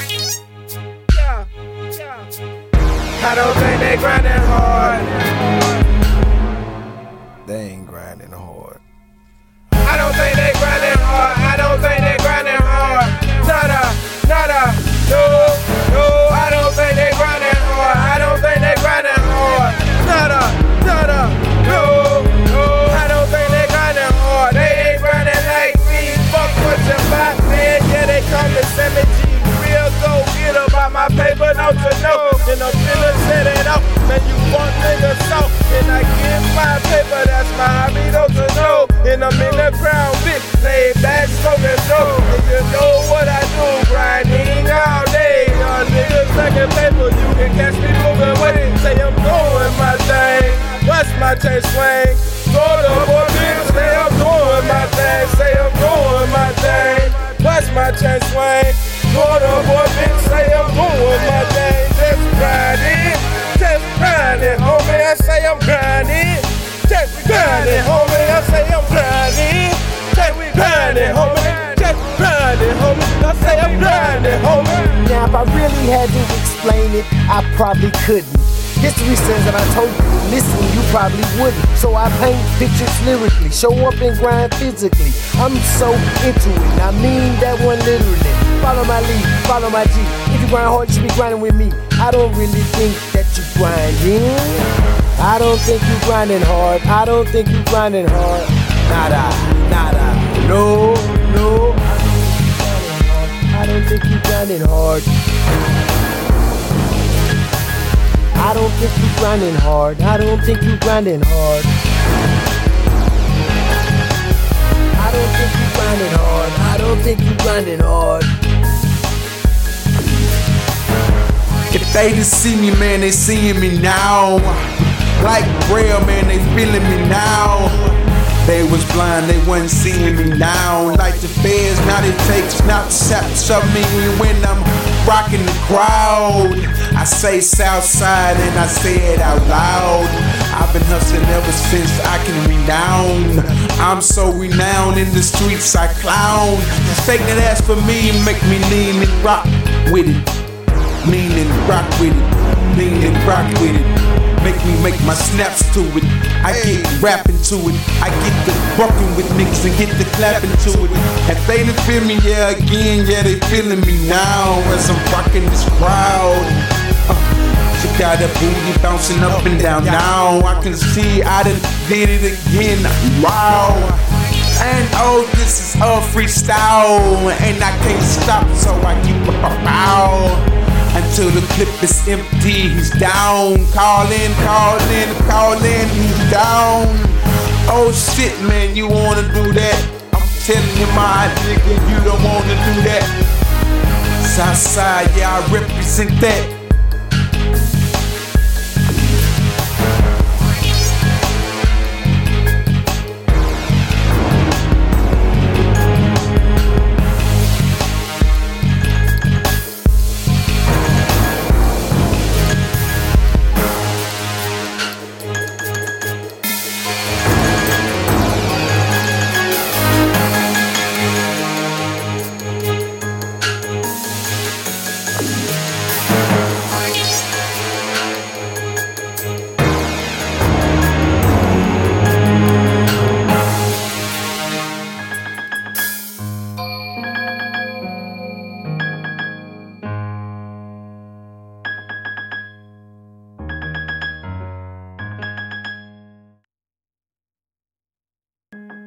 Yeah, yeah. I don't think they grinding hard. They ain't grinding hard. I don't think they Man, you fuck niggas so. And I get my paper, that's my hobby, no to know. And I'm in the ground, bitch, lay back, smoking dope. And you know what I do, grinding all day. Y'all niggas second paper, you can catch me moving it. Say I'm doing my thing. What's my chain really had to explain it, I probably couldn't. History says that I told you listen, you probably wouldn't. So I paint pictures lyrically, show up and grind physically. I'm so into it, I mean that one literally. Follow my lead, follow my G. If you grind hard, you should be grinding with me. I don't really think that you grinding. I don't think you're grinding hard. I don't think you're grinding hard. Nada, nada, no, no. I don't think you're grinding hard. I don't think you grinding hard. I don't think you grinding hard. I don't think you grinding hard. I don't think you grinding hard. If they didn't see me, man, they seeing me now. Like real, man, they feeling me now. They was blind, they wasn't seeing me now. Like the feds, now they take snapshots of me when I'm rocking the crowd. I say Southside and I say it out loud. I've been hustling ever since I can renown. I'm so renowned in the streets, I clown. Fake that ass for me, make me lean and rock with it. Lean and rock with it. Lean and rock with it. Make me make my snaps to it. I get rapping to it. I get the bucking with niggas and get the clapping to it. If they didn't feel me, yeah, again, yeah, they feeling me now as I'm rocking this crowd. Uh, she got a booty bouncing up and down. Now I can see I done did it again. Wow. And oh, this is a freestyle, and I can't stop, so I keep clip is empty. He's down, calling, calling, calling. He's down. Oh shit, man, you wanna do that? I'm telling you, my nigga, you don't wanna do that. Southside, yeah, I represent that.